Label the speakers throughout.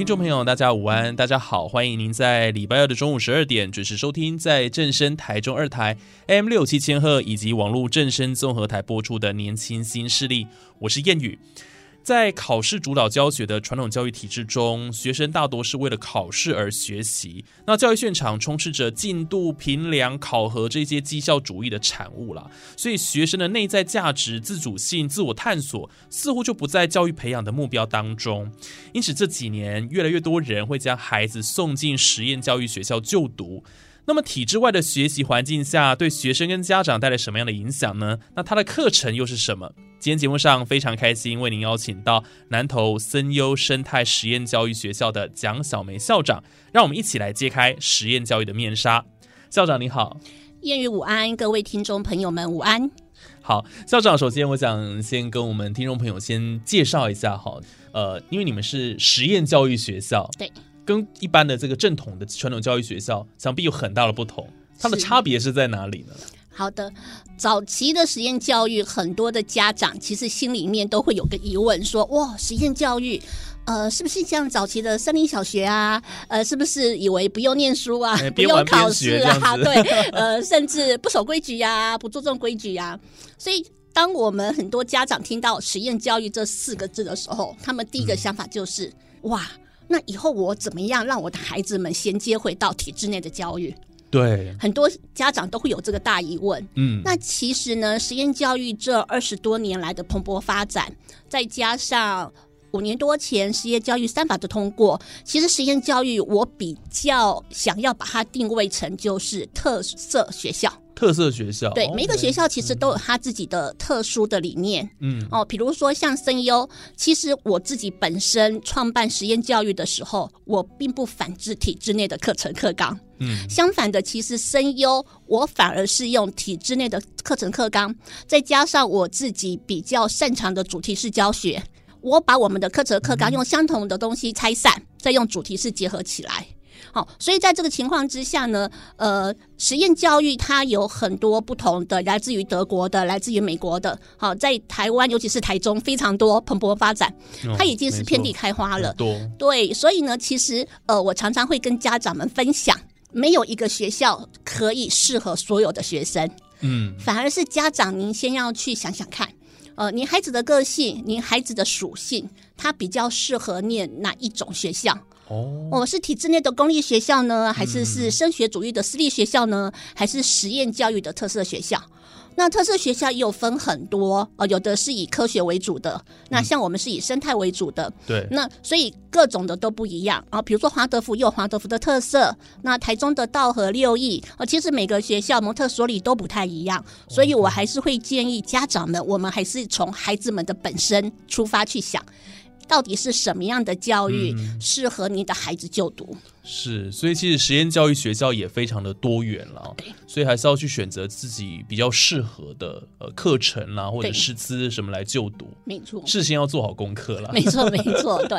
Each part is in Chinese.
Speaker 1: 听众朋友，大家午安，大家好，欢迎您在礼拜二的中午十二点准时收听，在正声台中二台 M 六七千赫以及网络正声综合台播出的《年轻新势力》，我是谚语。在考试主导教学的传统教育体制中，学生大多是为了考试而学习。那教育现场充斥着进度、评量、考核这些绩效主义的产物啦，所以学生的内在价值、自主性、自我探索似乎就不在教育培养的目标当中。因此这几年，越来越多人会将孩子送进实验教育学校就读。那么体制外的学习环境下，对学生跟家长带来什么样的影响呢？那他的课程又是什么？今天节目上非常开心，为您邀请到南投森优生态实验教育学校的蒋小梅校长，让我们一起来揭开实验教育的面纱。校长你好，
Speaker 2: 谚语午安，各位听众朋友们午安。
Speaker 1: 好，校长，首先我想先跟我们听众朋友先介绍一下哈，呃，因为你们是实验教育学校，
Speaker 2: 对。
Speaker 1: 跟一般的这个正统的传统教育学校，想必有很大的不同。它的差别是在哪里呢？
Speaker 2: 好的，早期的实验教育，很多的家长其实心里面都会有个疑问，说：哇，实验教育，呃，是不是像早期的森林小学啊？呃，是不是以为不用念书啊，不用考试啊？对，呃，甚至不守规矩呀，不注重规矩呀？所以，当我们很多家长听到实验教育这四个字的时候，他们第一个想法就是：哇。那以后我怎么样让我的孩子们衔接回到体制内的教育？
Speaker 1: 对，
Speaker 2: 很多家长都会有这个大疑问。嗯，那其实呢，实验教育这二十多年来的蓬勃发展，再加上五年多前实验教育三法的通过，其实实验教育我比较想要把它定位成就是特色学校。
Speaker 1: 特色学校。
Speaker 2: 对每一个学校其实都有他自己的特殊的理念，嗯。哦，比如说像声优，其实我自己本身创办实验教育的时候，我并不反制体制内的课程课纲，嗯，相反的，其实声优我反而是用体制内的课程课纲，再加上我自己比较擅长的主题式教学，我把我们的课程课纲用相同的东西拆散，再用主题式结合起来。好，所以在这个情况之下呢，呃，实验教育它有很多不同的，来自于德国的，来自于美国的。好，在台湾，尤其是台中，非常多蓬勃发展，它已经是遍地开花了。
Speaker 1: 多
Speaker 2: 对，所以呢，其实呃，我常常会跟家长们分享，没有一个学校可以适合所有的学生。嗯，反而是家长，您先要去想想看，呃，您孩子的个性，您孩子的属性，他比较适合念哪一种学校？哦，我是体制内的公立学校呢，还是是升学主义的私立学校呢？还是实验教育的特色学校？那特色学校也有分很多，呃，有的是以科学为主的，那像我们是以生态为主的。
Speaker 1: 对，
Speaker 2: 那所以各种的都不一样啊。比如说华德福有华德福的特色，那台中的道和六艺，呃，其实每个学校蒙特梭利都不太一样，所以我还是会建议家长们，我们还是从孩子们的本身出发去想。到底是什么样的教育适合你的孩子就读？
Speaker 1: 是，所以其实实验教育学校也非常的多元了，所以还是要去选择自己比较适合的呃课程啦，或者师资什么来就读。
Speaker 2: 没错，
Speaker 1: 事先要做好功课了。
Speaker 2: 没错，没错，对。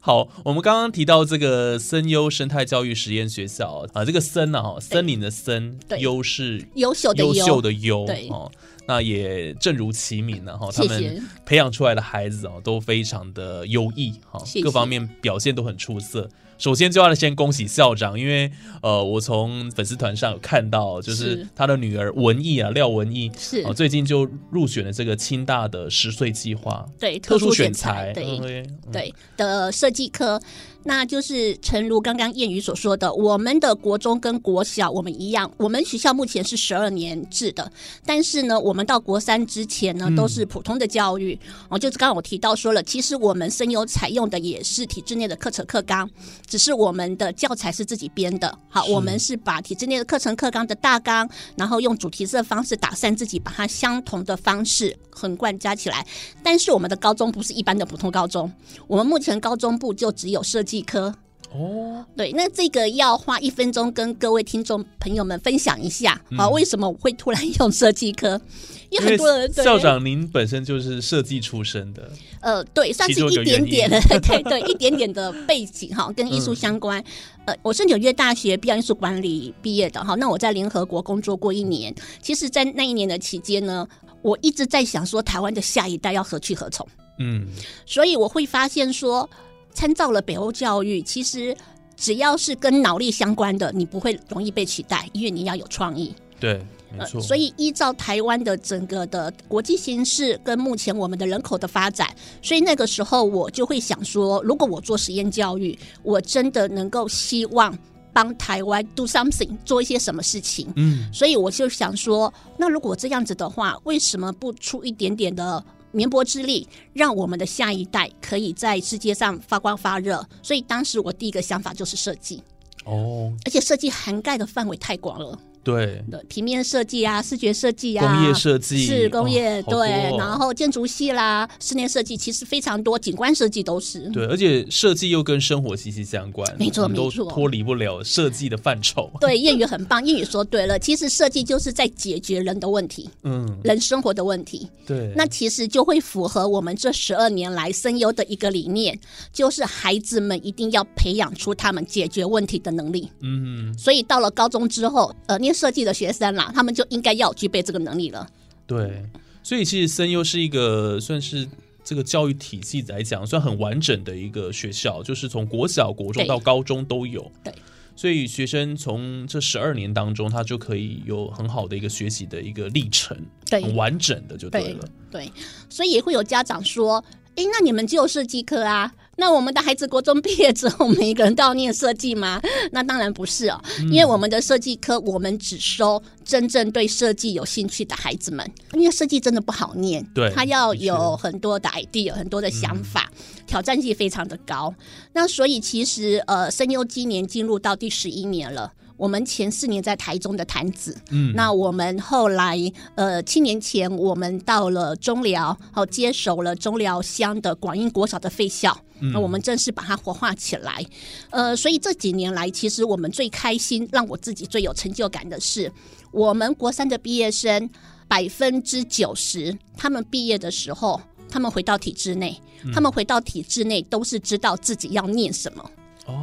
Speaker 1: 好，我们刚刚提到这个森优生态教育实验学校啊，这个森呢哈，森林的森，优是
Speaker 2: 优秀的
Speaker 1: 优秀的优，对哦。那也正如其名呢，哈，他们培养出来的孩子哦，都非常的优异，哈，各方面表现都很出色。首先就要先恭喜校长，因为呃，我从粉丝团上有看到，就是他的女儿文艺啊，廖文艺
Speaker 2: 是
Speaker 1: 最近就入选了这个清大的十岁计划，
Speaker 2: 对，特殊选
Speaker 1: 才，
Speaker 2: 对。对。的设计科。那就是诚如刚刚谚语所说的，我们的国中跟国小我们一样，我们学校目前是十二年制的，但是呢，我们到国三之前呢都是普通的教育。哦，就是刚刚我提到说了，其实我们声优采用的也是体制内的课程课纲，只是我们的教材是自己编的。好，我们是把体制内的课程课纲的大纲，然后用主题式的方式打散，自己把它相同的方式横贯加起来。但是我们的高中不是一般的普通高中，我们目前高中部就只有设计科。哦，对，那这个要花一分钟跟各位听众朋友们分享一下啊，为什么我会突然用设计科？
Speaker 1: 因为很多人校长您本身就是设计出身的，
Speaker 2: 呃，对，算是一点点的，对对，一点点的背景哈，跟艺术相关。呃，我是纽约大学表演艺术管理毕业的哈，那我在联合国工作过一年。其实，在那一年的期间呢，我一直在想说，台湾的下一代要何去何从？嗯，所以我会发现说。参照了北欧教育，其实只要是跟脑力相关的，你不会容易被取代，因为你要有创意。
Speaker 1: 对，没错。
Speaker 2: 所以依照台湾的整个的国际形势跟目前我们的人口的发展，所以那个时候我就会想说，如果我做实验教育，我真的能够希望帮台湾 do something，做一些什么事情。嗯，所以我就想说，那如果这样子的话，为什么不出一点点的？绵薄之力，让我们的下一代可以在世界上发光发热。所以当时我第一个想法就是设计，哦，而且设计涵盖的范围太广了。
Speaker 1: 对，
Speaker 2: 平面设计啊，视觉设计
Speaker 1: 啊，工业设计
Speaker 2: 是工业对，然后建筑系啦，室内设计其实非常多，景观设计都是
Speaker 1: 对，而且设计又跟生活息息相关，
Speaker 2: 没错没
Speaker 1: 错，脱离不了设计的范畴。
Speaker 2: 对，谚语很棒，谚语说对了，其实设计就是在解决人的问题，嗯，人生活的问题。
Speaker 1: 对，
Speaker 2: 那其实就会符合我们这十二年来声优的一个理念，就是孩子们一定要培养出他们解决问题的能力。嗯，所以到了高中之后，呃，念设计的学生啦，他们就应该要具备这个能力了。
Speaker 1: 对，所以其实森优是一个算是这个教育体系来讲，算很完整的一个学校，就是从国小、国中到高中都有。
Speaker 2: 对，
Speaker 1: 所以学生从这十二年当中，他就可以有很好的一个学习的一个历程，
Speaker 2: 对，
Speaker 1: 很完整的就对了。
Speaker 2: 对，所以也会有家长说：“哎，那你们就有设计课啊？”那我们的孩子国中毕业之后，每一个人都要念设计吗？那当然不是哦，因为我们的设计科，我们只收真正对设计有兴趣的孩子们。因为设计真的不好念，
Speaker 1: 对，
Speaker 2: 他要有很多的 idea，很多的想法，挑战性非常的高。那所以其实呃，声优今年进入到第十一年了。我们前四年在台中的坛子，嗯，那我们后来呃七年前我们到了中寮，好接手了中寮乡的广英国小的废校，那我们正式把它活化起来。呃，所以这几年来，其实我们最开心，让我自己最有成就感的是，我们国三的毕业生百分之九十，他们毕业的时候，他们回到体制内，他们回到体制内都是知道自己要念什么。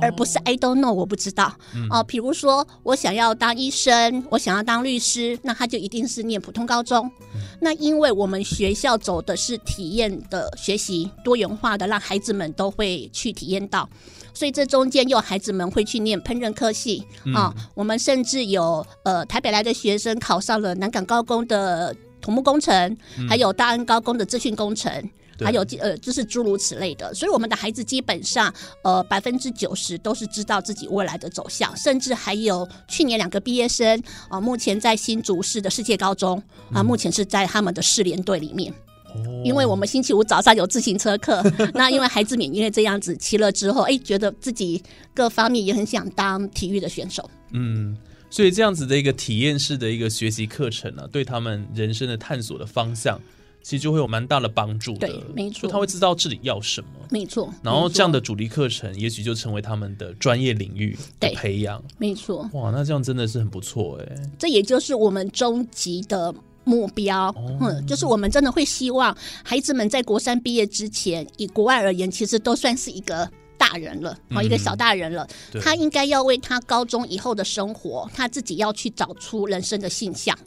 Speaker 2: 而不是 I don't know，我不知道哦。比如说，我想要当医生，我想要当律师，那他就一定是念普通高中。那因为我们学校走的是体验的学习，多元化的，让孩子们都会去体验到。所以这中间有孩子们会去念烹饪科系啊。我们甚至有呃台北来的学生考上了南港高工的土木工程，还有大安高工的资讯工程。还有呃，就是诸如此类的，所以我们的孩子基本上呃百分之九十都是知道自己未来的走向，甚至还有去年两个毕业生啊，目前在新竹市的世界高中啊，目前是在他们的四联队里面。哦，因为我们星期五早上有自行车课，那因为孩子们因为这样子骑了之后，哎，觉得自己各方面也很想当体育的选手。
Speaker 1: 嗯，所以这样子的一个体验式的一个学习课程呢，对他们人生的探索的方向。其实就会有蛮大的帮助的，
Speaker 2: 对，没错，
Speaker 1: 他会知道自己要什么，
Speaker 2: 没错。
Speaker 1: 然后这样的主力课程，也许就成为他们的专业领域的培养，
Speaker 2: 没错。
Speaker 1: 哇，那这样真的是很不错哎。
Speaker 2: 这也就是我们终极的目标，嗯，就是我们真的会希望孩子们在国三毕业之前，以国外而言，其实都算是一个大人了，好，一个小大人了。他应该要为他高中以后的生活，他自己要去找出人生的性向。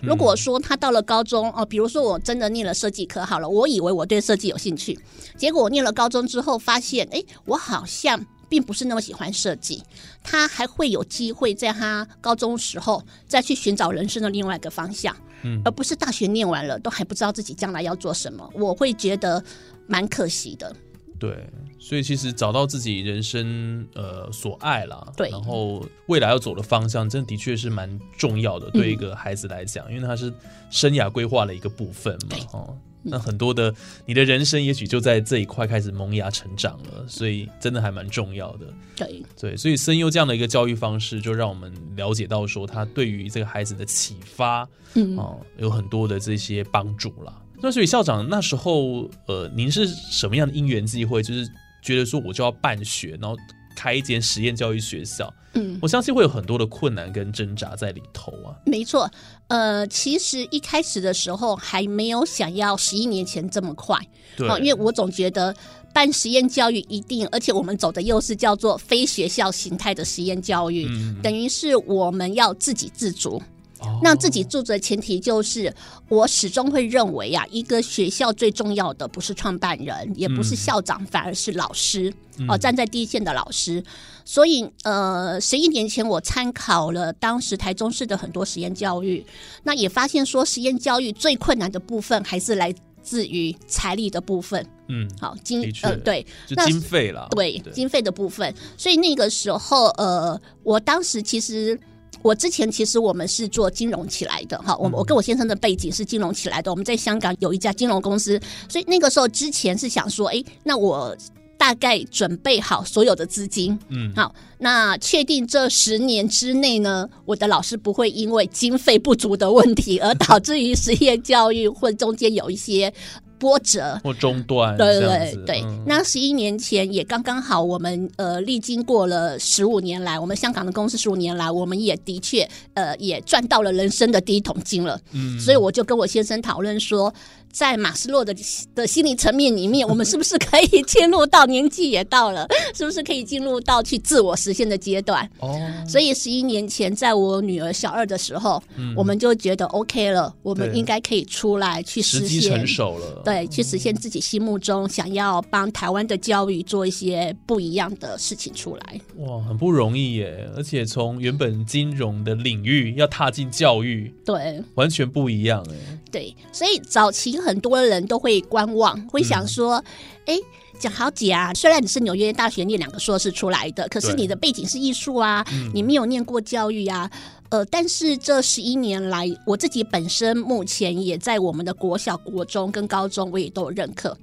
Speaker 2: 如果说他到了高中哦，比如说我真的念了设计科好了，我以为我对设计有兴趣，结果我念了高中之后发现，哎，我好像并不是那么喜欢设计。他还会有机会在他高中时候再去寻找人生的另外一个方向，嗯，而不是大学念完了都还不知道自己将来要做什么。我会觉得蛮可惜的。
Speaker 1: 对，所以其实找到自己人生呃所爱啦，
Speaker 2: 对。
Speaker 1: 然后未来要走的方向，真的的确是蛮重要的，对一个孩子来讲，因为他是生涯规划的一个部分嘛，哦。那很多的你的人生也许就在这一块开始萌芽成长了，所以真的还蛮重要的。
Speaker 2: 对，
Speaker 1: 对，所以声优这样的一个教育方式，就让我们了解到说，他对于这个孩子的启发，
Speaker 2: 嗯，
Speaker 1: 哦，有很多的这些帮助啦。那所以校长那时候，呃，您是什么样的因缘际会，就是觉得说我就要办学，然后开一间实验教育学校？
Speaker 2: 嗯，
Speaker 1: 我相信会有很多的困难跟挣扎在里头啊。
Speaker 2: 没错。呃，其实一开始的时候还没有想要十一年前这么快，
Speaker 1: 对，
Speaker 2: 哦，因为我总觉得办实验教育一定，而且我们走的又是叫做非学校形态的实验教育，
Speaker 1: 嗯
Speaker 2: 等于是我们要自给自足。
Speaker 1: 哦
Speaker 2: 那自己住的前提就是，我始终会认为啊，一个学校最重要的不是创办人，也不是
Speaker 1: 嗯
Speaker 2: 校长，反而是老师
Speaker 1: 嗯
Speaker 2: 哦，站在第一线的老师。所以，呃，十一年前我参考了当时台中市的很多实验教育，那也发现说，实验教育最困难的部分还是来自于财力的部分。
Speaker 1: 嗯，
Speaker 2: 好，经呃对，那
Speaker 1: 就经费啦，
Speaker 2: 对经费的部分，所以那个时候，呃，我当时其实。我之前其实我们是做金融起来的哈，我我跟我先生的背景是金融起来的，我们在香港有一家金融公司，所以那个时候之前是想说，哎，那我大概准备好所有的资金，
Speaker 1: 嗯，
Speaker 2: 好，那确定这十年之内呢，我的老师不会因为经费不足的问题而导致于实验教育或中间有一些波折。
Speaker 1: 或中断，
Speaker 2: 对对对，
Speaker 1: 嗯
Speaker 2: 那十一年前也刚刚好，我们呃历经过了十五年来，我们香港的公司十五年来，我们也的确呃也赚到了人生的第一桶金了。
Speaker 1: 嗯
Speaker 2: 所以我就跟我先生讨论说，在马斯洛的的心理层面里面，我们是不是可以进入到年纪也到了，是不是可以进入到去自我实现的阶段？
Speaker 1: 哦，
Speaker 2: 所以十一年前，在我女儿小二的时候，我们就觉得 OK 了，我们应该可以出来去实现
Speaker 1: 成熟了，
Speaker 2: 对，去实现自己心目中想要帮台湾的教育做一些不一样的事情出来。
Speaker 1: 哇，很不容易耶！而且从原本金融的领域要踏进教育，
Speaker 2: 对
Speaker 1: 完全不一样哎。
Speaker 2: 对，所以早期很多人都会观望，会想说，哎、蒋豪杰啊，虽然你是纽约大学念两个硕士出来的，可是你的背景是艺术啊，你没有念过教育啊。呃，但是这十一年来，我自己本身目前也在我们的国小、国中跟高中，我也都有任课。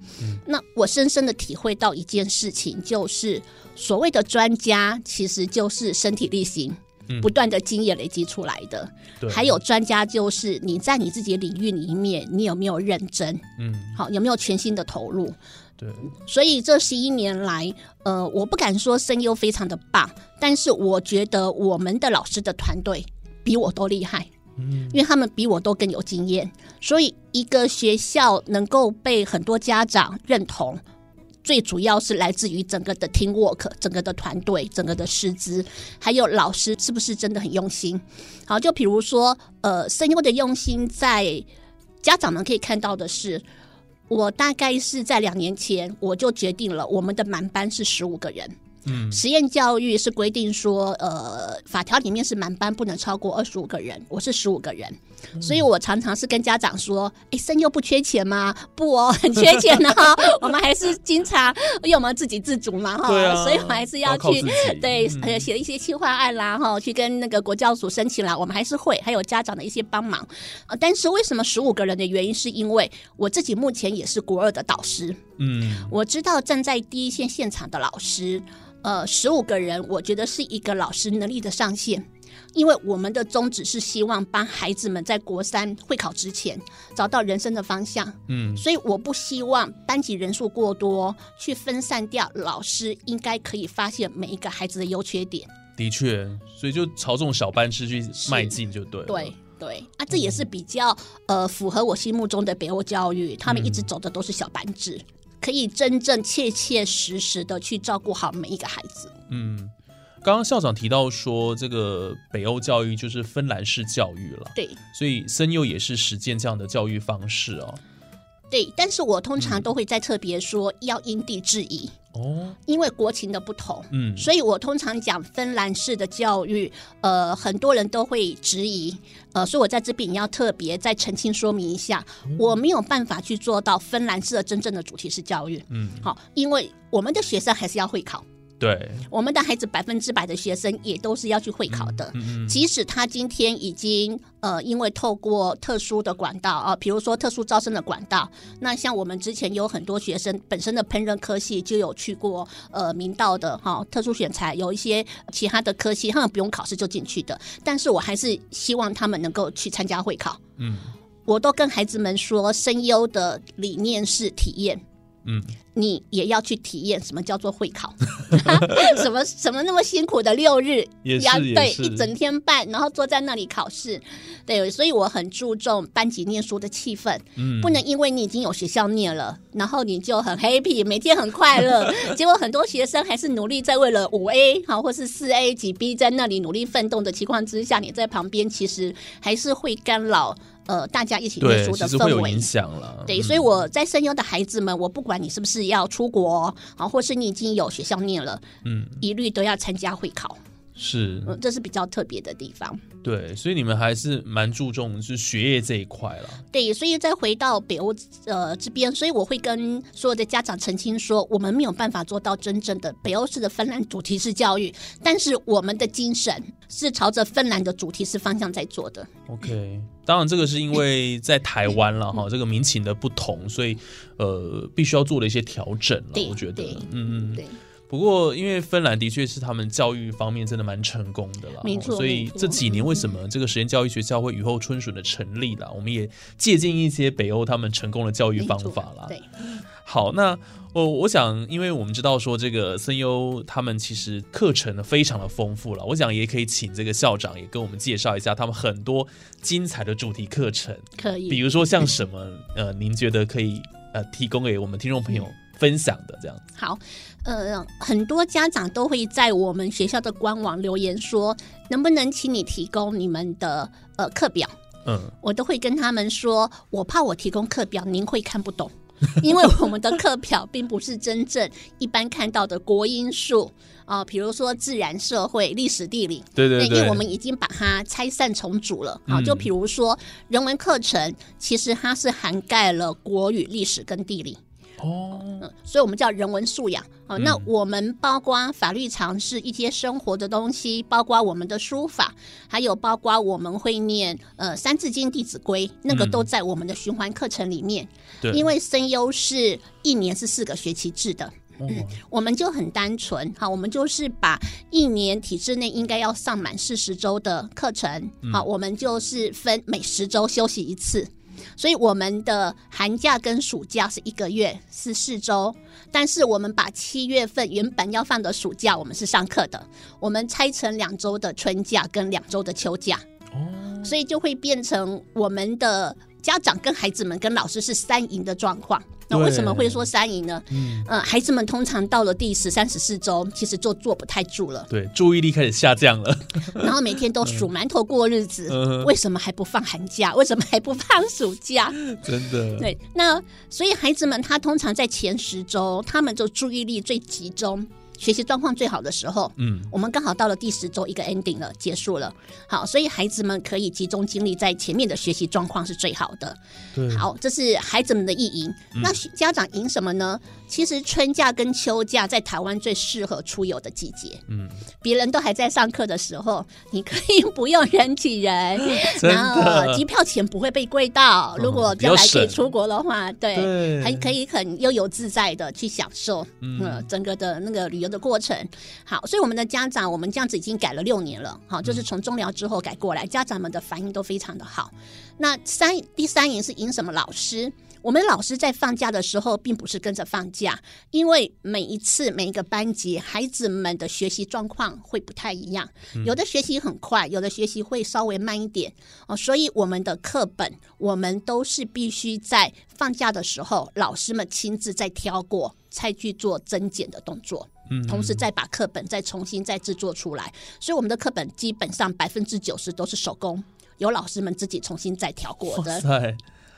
Speaker 2: 那我深深的体会到一件事情，就是所谓的专家，其实就是身体力行。
Speaker 1: 嗯
Speaker 2: 不断的经验累积出来的，
Speaker 1: 对，
Speaker 2: 还有专家就是你在你自己的领域里面，你有没有认真？
Speaker 1: 嗯，
Speaker 2: 好，有没有全心的投入？
Speaker 1: 对，
Speaker 2: 所以这十一年来，呃，我不敢说声优非常的棒，但是我觉得我们的老师的团队比我都厉害。
Speaker 1: 嗯，
Speaker 2: 因为他们比我都更有经验，所以一个学校能够被很多家长认同，最主要是来自于整个的 team work，整个的团队，整个的师资，还有老师是不是真的很用心。好，就比如说，呃，声优的用心，在家长们可以看到的是，我大概是在两年前我就决定了，我们的满班是十五个人。
Speaker 1: 嗯，
Speaker 2: 实验教育是规定说，呃，法条里面是满班不能超过二十五个人，我是十五个人，所以我常常是跟家长说，哎，生又不缺钱吗？不哦，很缺钱哦，我们还是经常，因为我们自给自足嘛，哈、所以我还是要去对
Speaker 1: 嗯。
Speaker 2: 呃写一些企划案啦，哈，去跟那个国教署申请啦，我们还是会，还有家长的一些帮忙，呃，但是为什么十五个人的原因，是因为我自己目前也是国二的导师，
Speaker 1: 嗯，
Speaker 2: 我知道站在第一线现场的老师，呃，十五个人，我觉得是一个老师能力的上限。因为我们的宗旨是希望帮孩子们在国三会考之前找到人生的方向，
Speaker 1: 嗯，
Speaker 2: 所以我不希望班级人数过多，去分散掉老师应该可以发现每一个孩子的优缺点。
Speaker 1: 的确，所以就朝这种小班制去迈进就对了。
Speaker 2: 对对啊，这也是比较呃符合我心目中的北欧教育，他们一直走的都是小班制，可以真正切切实实的去照顾好每一个孩子。
Speaker 1: 嗯，刚刚校长提到说，这个北欧教育就是芬兰式教育了，
Speaker 2: 对
Speaker 1: 所以森佑也是实践这样的教育方式哦。
Speaker 2: 对，但是我通常都会再特别说要因地制宜。
Speaker 1: 哦，
Speaker 2: 因为国情的不同，
Speaker 1: 嗯，
Speaker 2: 所以我通常讲芬兰式的教育，呃，很多人都会质疑，呃，所以我在这边要特别再澄清说明一下，我没有办法去做到芬兰式的真正的主题式教育，
Speaker 1: 嗯，
Speaker 2: 好，因为我们的学生还是要会考。
Speaker 1: 对，
Speaker 2: 我们的孩子百分之百的学生也都是要去会考的，
Speaker 1: 嗯嗯
Speaker 2: 即使他今天已经呃，因为透过特殊的管道啊，比如说特殊招生的管道，那像我们之前有很多学生本身的烹饪科系就有去过呃明道的哈、特殊选材，有一些其他的科系他们不用考试就进去的，但是我还是希望他们能够去参加会考。
Speaker 1: 嗯。
Speaker 2: 我都跟孩子们说，声优的理念是体验。
Speaker 1: 嗯，
Speaker 2: 你也要去体验什么叫做会考，什么什么那么辛苦的六日，
Speaker 1: 也是
Speaker 2: 要对一整天半，然后坐在那里考试，对，所以我很注重班级念书的气氛，
Speaker 1: 嗯。
Speaker 2: 不能因为你已经有学校念了，然后你就很 happy，每天很快乐，结果很多学生还是努力在为了五 A 好或是四 A 几 B 在那里努力奋斗的情况之下，你在旁边其实还是会干扰呃大家一起念，书的氛围。
Speaker 1: 影。响了。
Speaker 2: 对，
Speaker 1: 嗯。
Speaker 2: 所以我在声优的孩子们，我不管你是不是要出国啊，或是你已经有学校念了，
Speaker 1: 嗯。
Speaker 2: 一律都要参加会考，
Speaker 1: 是。
Speaker 2: 嗯，这是比较特别的地方。
Speaker 1: 对，所以你们还是蛮注重是学业这一块了。
Speaker 2: 对，所以再回到北欧呃这边，所以我会跟所有的家长澄清说，我们没有办法做到真正的北欧式的芬兰主题式教育，但是我们的精神是朝着芬兰的主题式方向在做的。
Speaker 1: OK，当然这个是因为在台湾了哈，这个民情的不同，所以呃必须要做的一些调整了。我觉得，嗯嗯。
Speaker 2: 对，
Speaker 1: 不过因为芬兰的确是他们教育方面真的蛮成功的啦，
Speaker 2: 没错
Speaker 1: 所以这几年为什么这个实验教育学校会雨后春笋的成立啦？我们也借鉴一些北欧他们成功的教育方法啦。
Speaker 2: 对，
Speaker 1: 好，那我我想，因为我们知道说这个森优他们其实课程呢非常的丰富了，我想也可以请这个校长也跟我们介绍一下他们很多精彩的主题课程，
Speaker 2: 可以。
Speaker 1: 比如说像什么呃，您觉得可以呃提供给我们听众朋友分享的这样子？
Speaker 2: 好，呃，很多家长都会在我们学校的官网留言说，能不能请你提供你们的呃课表？
Speaker 1: 嗯，
Speaker 2: 我都会跟他们说，我怕我提供课表您会看不懂，因为我们的课表并不是真正一般看到的国英数啊、比如说自然、社会、历史、地理。
Speaker 1: 对对对，
Speaker 2: 因为我们已经把它拆散重组了啊，
Speaker 1: 嗯
Speaker 2: 就比如说人文课程，其实它是涵盖了国语、历史跟地理。
Speaker 1: 哦，
Speaker 2: 嗯，所以我们叫人文素养。好、
Speaker 1: 嗯
Speaker 2: 那我们包括法律常识、一些生活的东西，包括我们的书法，还有包括我们会念呃《三字经》《弟子规》，那个
Speaker 1: 嗯
Speaker 2: 都在我们的循环课程里面。
Speaker 1: 对，
Speaker 2: 因为声优是一年是四个学期制的，
Speaker 1: 嗯
Speaker 2: 我们就很单纯，好，我们就是把一年体制内应该要上满四十周的课程，好，我们就是分每十周休息一次。所以我们的寒假跟暑假是一个月是四周，但是我们把七月份原本要放的暑假我们是上课的，我们拆成两周的春假跟两周的秋假，
Speaker 1: 哦，
Speaker 2: 所以就会变成我们的家长跟孩子们跟老师是三赢的状况。那为什么会说三姨呢？
Speaker 1: 嗯，
Speaker 2: 呃，孩子们通常到了第十三、十四周，其实就坐不太住了，
Speaker 1: 对，注意力开始下降了，
Speaker 2: 然后每天都数馒头过日子。
Speaker 1: 嗯
Speaker 2: 为什么还不放寒假？为什么还不放暑假？
Speaker 1: 真的，
Speaker 2: 对，那所以孩子们他通常在前十周，他们就注意力最集中，学习状况最好的时候。
Speaker 1: 嗯，
Speaker 2: 我们刚好到了第十周，一个 ending 了，结束了。好，所以孩子们可以集中精力在前面的学习状况是最好的。
Speaker 1: 对，
Speaker 2: 好，这是孩子们的意赢。那家长赢什么呢？其实春假跟秋假在台湾最适合出游的季节。
Speaker 1: 嗯，
Speaker 2: 别人都还在上课的时候，你可以不用人挤人，
Speaker 1: 真
Speaker 2: 然后
Speaker 1: 的
Speaker 2: 机票钱不会被贵到。如果将来可以出国的话，对。
Speaker 1: 对，
Speaker 2: 还可以很悠游自在的去享受，
Speaker 1: 嗯
Speaker 2: 嗯、整个的那个旅游的过程。好，所以我们的家长，我们这样子已经改了六年了，好，就是从中疗之后改过来，家长们的反应都非常的好。那三第三赢是赢什么？老师，我们老师在放假的时候，并不是跟着放假，因为每一次每一个班级孩子们的学习状况会不太一样，有的学习很快，有的学习会稍微慢一点哦，所以我们的课本我们都是必须在放假的时候，老师们亲自再挑过，才去做增减的动作。
Speaker 1: 嗯
Speaker 2: 同时再把课本再重新再制作出来，所以我们的课本基本上百分之九十都是手工，由老师们自己重新再调过的。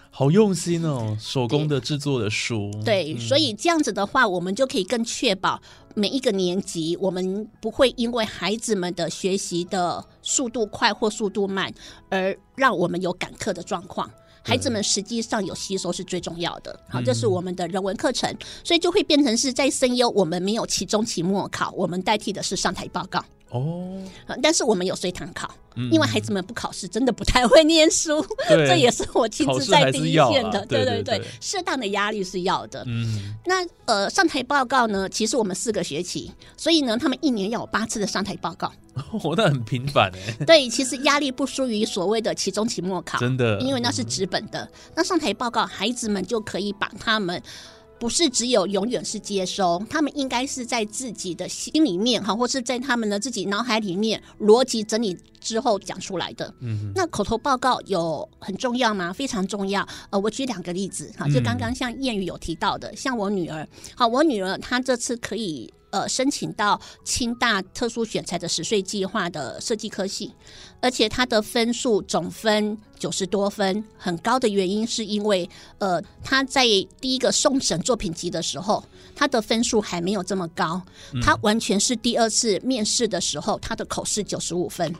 Speaker 1: 好用心哦，手工的制作的书。
Speaker 2: 对，所以这样子的话，我们就可以更确保每一个年级，我们不会因为孩子们的学习的速度快或速度慢，而让我们有赶课的状况。孩子们实际上有吸收是最重要的。好，这是我们的人文课程，所以就会变成是在声优，我们没有期中、期末考，我们代替的是上台报告。哦，但是我们有随堂考。因为孩子们不考试，真的不太会念书，这也是我亲自在第一线的。
Speaker 1: 对
Speaker 2: 对
Speaker 1: 对，
Speaker 2: 适当的压力是要的。嗯，那呃，上台报告呢？其实我们四个学期，所以呢，他们一年要有八次的上台报告。
Speaker 1: 活得很频繁哎。
Speaker 2: 对，其实压力不输于所谓的期中、期末考，
Speaker 1: 真的，
Speaker 2: 因为那是纸本的。那上台报告，孩子们就可以把他们。不是只有永远是接收，他们应该是在自己的心里面哈，或是在他们的自己脑海里面逻辑整理之后讲出来的。嗯，那口头报告有很重要吗？非常重要。呃，我举两个例子哈，就刚刚像谚语有提到的，像我女儿，好，我女儿她这次可以。呃，申请到清大特殊选材的十岁计划的设计科系，而且他的分数总分九十多分，很高的原因是因为，呃，他在第一个送审作品集的时候，他的分数还没有这么高，他完全是第二次面试的时候，他的口试九十五分，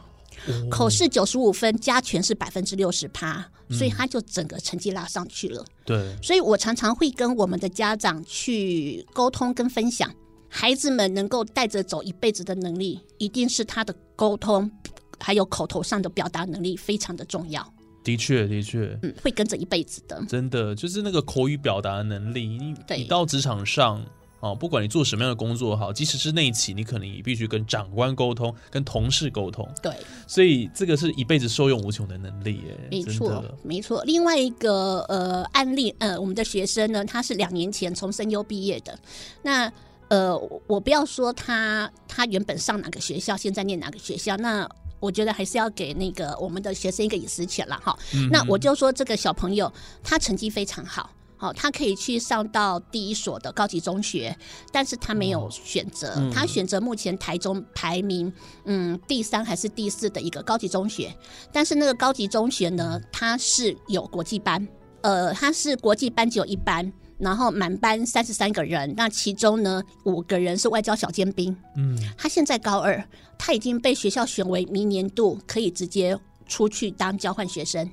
Speaker 2: 口试九十五分加权是百分之六十趴，所以他就整个成绩拉上去了。
Speaker 1: 对，
Speaker 2: 所以我常常会跟我们的家长去沟通跟分享。孩子们能够带着走一辈子的能力，一定是他的沟通，还有口头上的表达能力非常的重要。
Speaker 1: 的确，的确，
Speaker 2: 嗯，会跟着一辈子的。
Speaker 1: 真的，就是那个口语表达的能力。你你到职场上哦，不管你做什么样的工作好，即使是内企，你可能也必须跟长官沟通，跟同事沟通。
Speaker 2: 对，
Speaker 1: 所以这个是一辈子受用无穷的能力。哎，
Speaker 2: 没错，没错。另外一个呃案例，呃，我们的学生呢，他是两年前从声优毕业的，那。呃，我不要说他他原本上哪个学校，现在念哪个学校，那我觉得还是要给那个我们的学生一个隐私权了哈。那我就说这个小朋友他成绩非常好，好，他可以去上到第一所的高级中学，但是他没有选择，他选择目前台中排名嗯第三还是第四的一个高级中学，但是那个高级中学呢，它是有国际班，呃，它是国际班只有一班。然后满班三十三个人，那其中呢五个人是外交小尖兵。嗯，他现在高二，他已经被学校选为明年度可以直接出去当交换学生。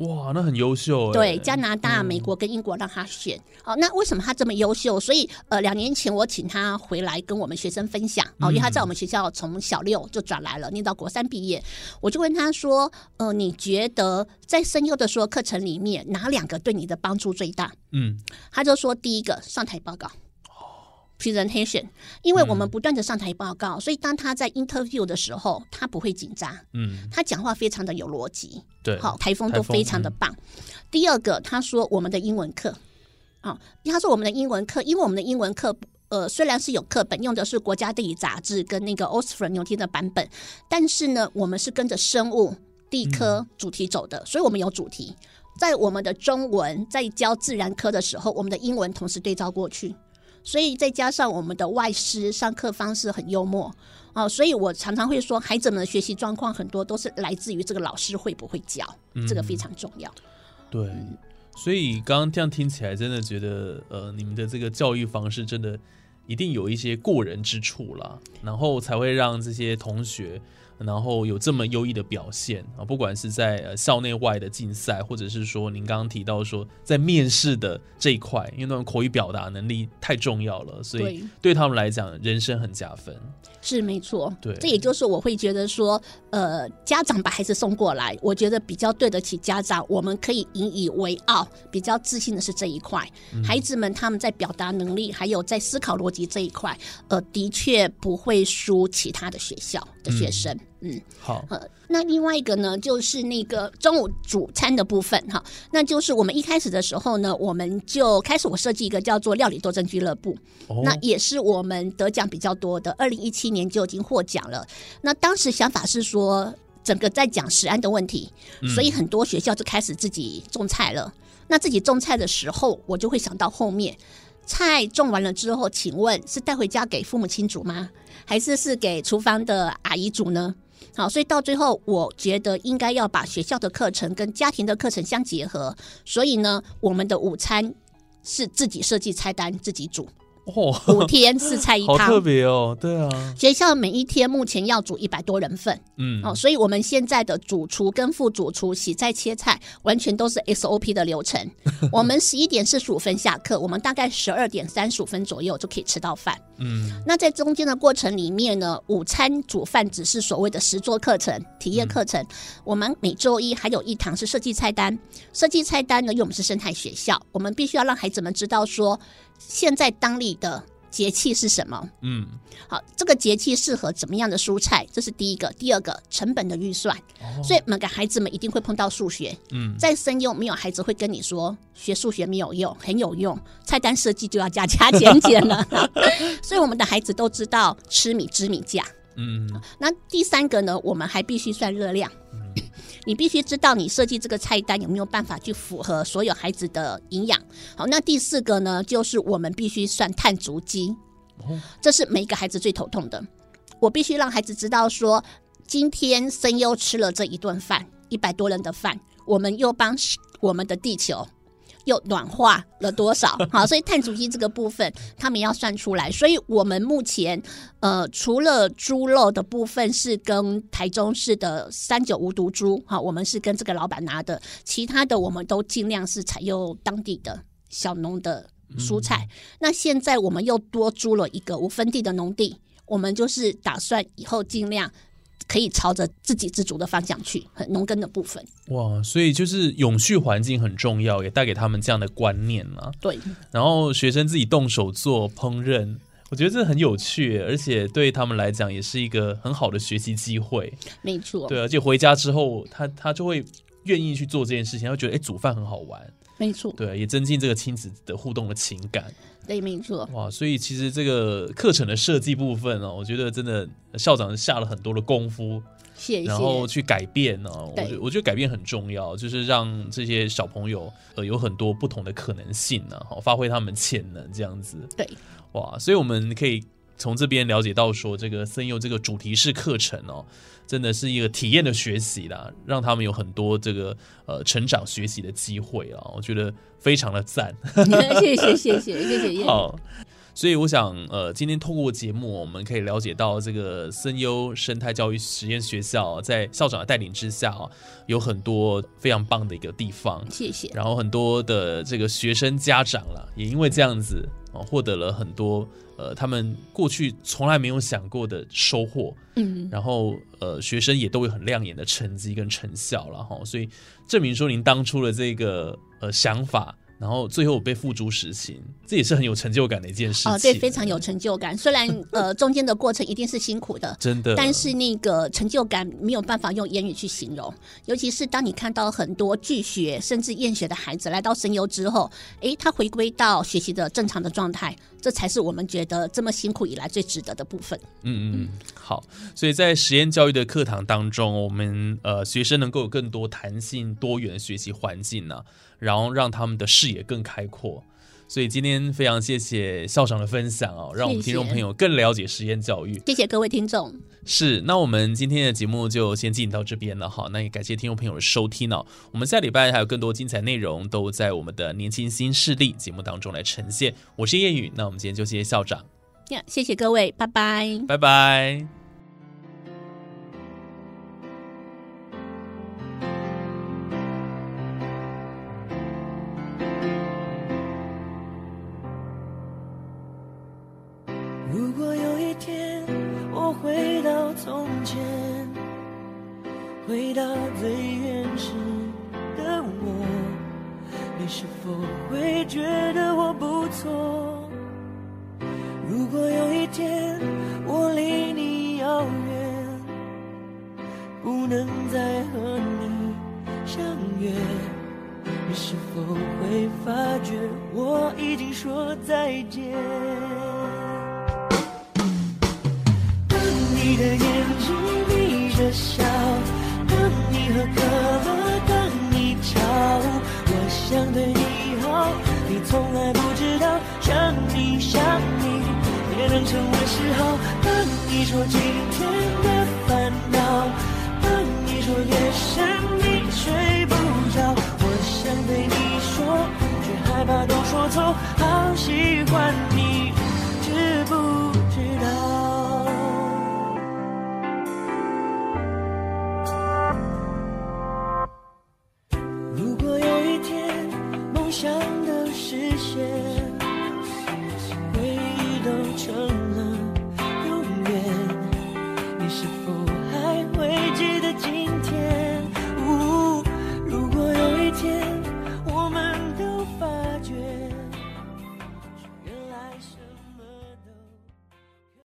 Speaker 1: 哇，那很优秀。
Speaker 2: 对，加拿大、美国跟英国让他选。哦，那为什么他这么优秀？所以，呃，两年前我请他回来跟我们学生分享。哦，因为他在我们学校从小六就转来了，念到国三毕业。我就问他说：“呃，你觉得在声优的所有课程里面，哪两个对你的帮助最大？”嗯，他就说：“第一个上台报告。” presentation，因为我们不断的上台报告，所以当他在 interview 的时候，他不会紧张，嗯，他讲话非常的有逻辑，
Speaker 1: 对，
Speaker 2: 好，台风都非常的棒。第二个，他说我们的英文课，啊，他说我们的英文课，因为我们的英文课，呃，虽然是有课本，用的是国家地理杂志跟那个 Oxford 牛津的版本，但是呢，我们是跟着生物地科主题走的，所以我们有主题，在我们的中文在教自然科的时候，我们的英文同时对照过去。所以再加上我们的外师上课方式很幽默哦，所以我常常会说，孩子们的学习状况很多都是来自于这个老师会不会教，这个非常重要。
Speaker 1: 对，所以刚刚这样听起来，真的觉得呃，你们的这个教育方式真的一定有一些过人之处了，然后才会让这些同学。然后有这么优异的表现啊，不管是在呃校内外的竞赛，或者是说您刚刚提到说在面试的这一块，因为那种口语表达能力太重要了，所以对他们来讲，人生很加分。
Speaker 2: 是没错，
Speaker 1: 对，
Speaker 2: 这也就是我会觉得说，呃，家长把孩子送过来，我觉得比较对得起家长，我们可以引以为傲，比较自信的是这一块。孩子们他们在表达能力，还有在思考逻辑这一块，呃，的确不会输其他的学校的学生。
Speaker 1: 嗯，好。呃，
Speaker 2: 那另外一个呢，就是那个中午主餐的部分哈，那就是我们一开始的时候呢，我们就开始我设计一个叫做料理斗争俱乐部，那也是我们得奖比较多的，二零一七年就已经获奖了。那当时想法是说，整个在讲食安的问题，所以很多学校就开始自己种菜了。那自己种菜的时候，我就会想到后面，菜种完了之后，请问是带回家给父母亲煮吗？还是是给厨房的阿姨煮呢？好，所以到最后，我觉得应该要把学校的课程跟家庭的课程相结合。所以呢，我们的午餐是自己设计菜单，自己煮。
Speaker 1: 哦，
Speaker 2: 五天四菜一汤
Speaker 1: 好特
Speaker 2: 汤。
Speaker 1: 别哦，对啊，
Speaker 2: 学校每一天目前要煮一百多人份
Speaker 1: 嗯，
Speaker 2: 哦，所以我们现在的主厨跟副主厨洗菜切菜，完全都是 SOP 的流程。我们十一点四十五分下课，我们大概十二点三十五分左右就可以吃到饭。
Speaker 1: 嗯，
Speaker 2: 那在中间的过程里面呢，午餐煮饭只是所谓的实作课程、体验课程。我们每周一还有一堂是设计菜单。设计菜单呢，因为我们是生态学校，我们必须要让孩子们知道说，现在当地的节气是什么。
Speaker 1: 嗯，
Speaker 2: 好，这个节气适合怎么样的蔬菜？这是第一个。第二个，成本的预算。所以每个孩子们一定会碰到数学。
Speaker 1: 嗯，
Speaker 2: 在生用没有孩子会跟你说学数学没有用，很有用。菜单设计就要加加减减了。所以我们的孩子都知道吃米知米价。
Speaker 1: 嗯，
Speaker 2: 那第三个呢，我们还必须算热量。你必须知道你设计这个菜单有没有办法去符合所有孩子的营养。好，那第四个呢，就是我们必须算碳足迹，这是每一个孩子最头痛的。我必须让孩子知道说，今天声优吃了这一顿饭，一百多人的饭，我们又帮我们的地球又暖化了多少？好，所以碳足迹这个部分他们要算出来。所以我们目前呃，除了猪肉的部分是跟台中市的三九无毒猪，好，我们是跟这个老板拿的，其他的我们都尽量是采用当地的小农的蔬菜。那现在我们又多租了一个无分地的农地，我们就是打算以后尽量可以朝着自给自足的方向去，很农耕的部分。
Speaker 1: 哇，所以就是永续环境很重要，也带给他们这样的观念啊。
Speaker 2: 对，
Speaker 1: 然后学生自己动手做烹饪，我觉得这很有趣，而且对他们来讲也是一个很好的学习机会。
Speaker 2: 没错，
Speaker 1: 对，而且回家之后，他他就会愿意去做这件事情，他会觉得哎，煮饭很好玩，
Speaker 2: 没错，
Speaker 1: 对，也增进这个亲子的互动的情感。
Speaker 2: 对，没错。
Speaker 1: 哇，所以其实这个课程的设计部分哦，我觉得真的校长下了很多的功夫，
Speaker 2: 谢谢。
Speaker 1: 然后去改变呢、我
Speaker 2: 对
Speaker 1: 觉我觉得改变很重要，就是让这些小朋友呃有很多不同的可能性呢、好发挥他们潜能这样子。
Speaker 2: 对，
Speaker 1: 哇，所以我们可以从这边了解到说，这个森佑这个主题式课程哦，真的是一个体验的学习啦，让他们有很多这个呃成长学习的机会啊，我觉得非常的赞。
Speaker 2: 谢谢谢谢谢谢叶
Speaker 1: 好，所以我想，呃，今天透过节目，我们可以了解到这个森优生态教育实验学校在校长的带领之下，啊，有很多非常棒的一个地方。
Speaker 2: 谢谢。
Speaker 1: 然后很多的这个学生家长啦，也因为这样子哦，获得了很多呃他们过去从来没有想过的收获。
Speaker 2: 嗯，
Speaker 1: 然后呃，学生也都有很亮眼的成绩跟成效了哈，所以证明说您当初的这个呃想法，然后最后被付诸实行，这也是很有成就感的一件事情。
Speaker 2: 哦，对，非常有成就感。虽然 呃中间的过程一定是辛苦的，
Speaker 1: 真的，
Speaker 2: 但是那个成就感没有办法用言语去形容。尤其是当你看到很多拒学甚至厌学的孩子来到神游之后，诶，他回归到学习的正常的状态，这才是我们觉得这么辛苦以来最值得的部分。
Speaker 1: 嗯嗯嗯，好。所以在实验教育的课堂当中，我们呃学生能够有更多弹性、多元的学习环境呢、然后让他们的视野更开阔。所以今天非常谢谢校长的分享哦，让我们听众朋友更了解实验教育。
Speaker 2: 谢谢各位听众。
Speaker 1: 是，那我们今天的节目就先进行到这边了哈。那也感谢听众朋友的收听哦。我们下礼拜还有更多精彩内容都在我们的年轻新势力节目当中来呈现。我是叶宇，那我们今天就谢谢校长，
Speaker 2: 呀，谢谢各位，拜拜。
Speaker 1: 拜拜。
Speaker 3: 的可乐当你吵我想对你好你从来不知道想你想你也能成为嗜好当你说今天的烦恼当你说夜深你睡不着我想对你说却害怕都说错好喜欢你。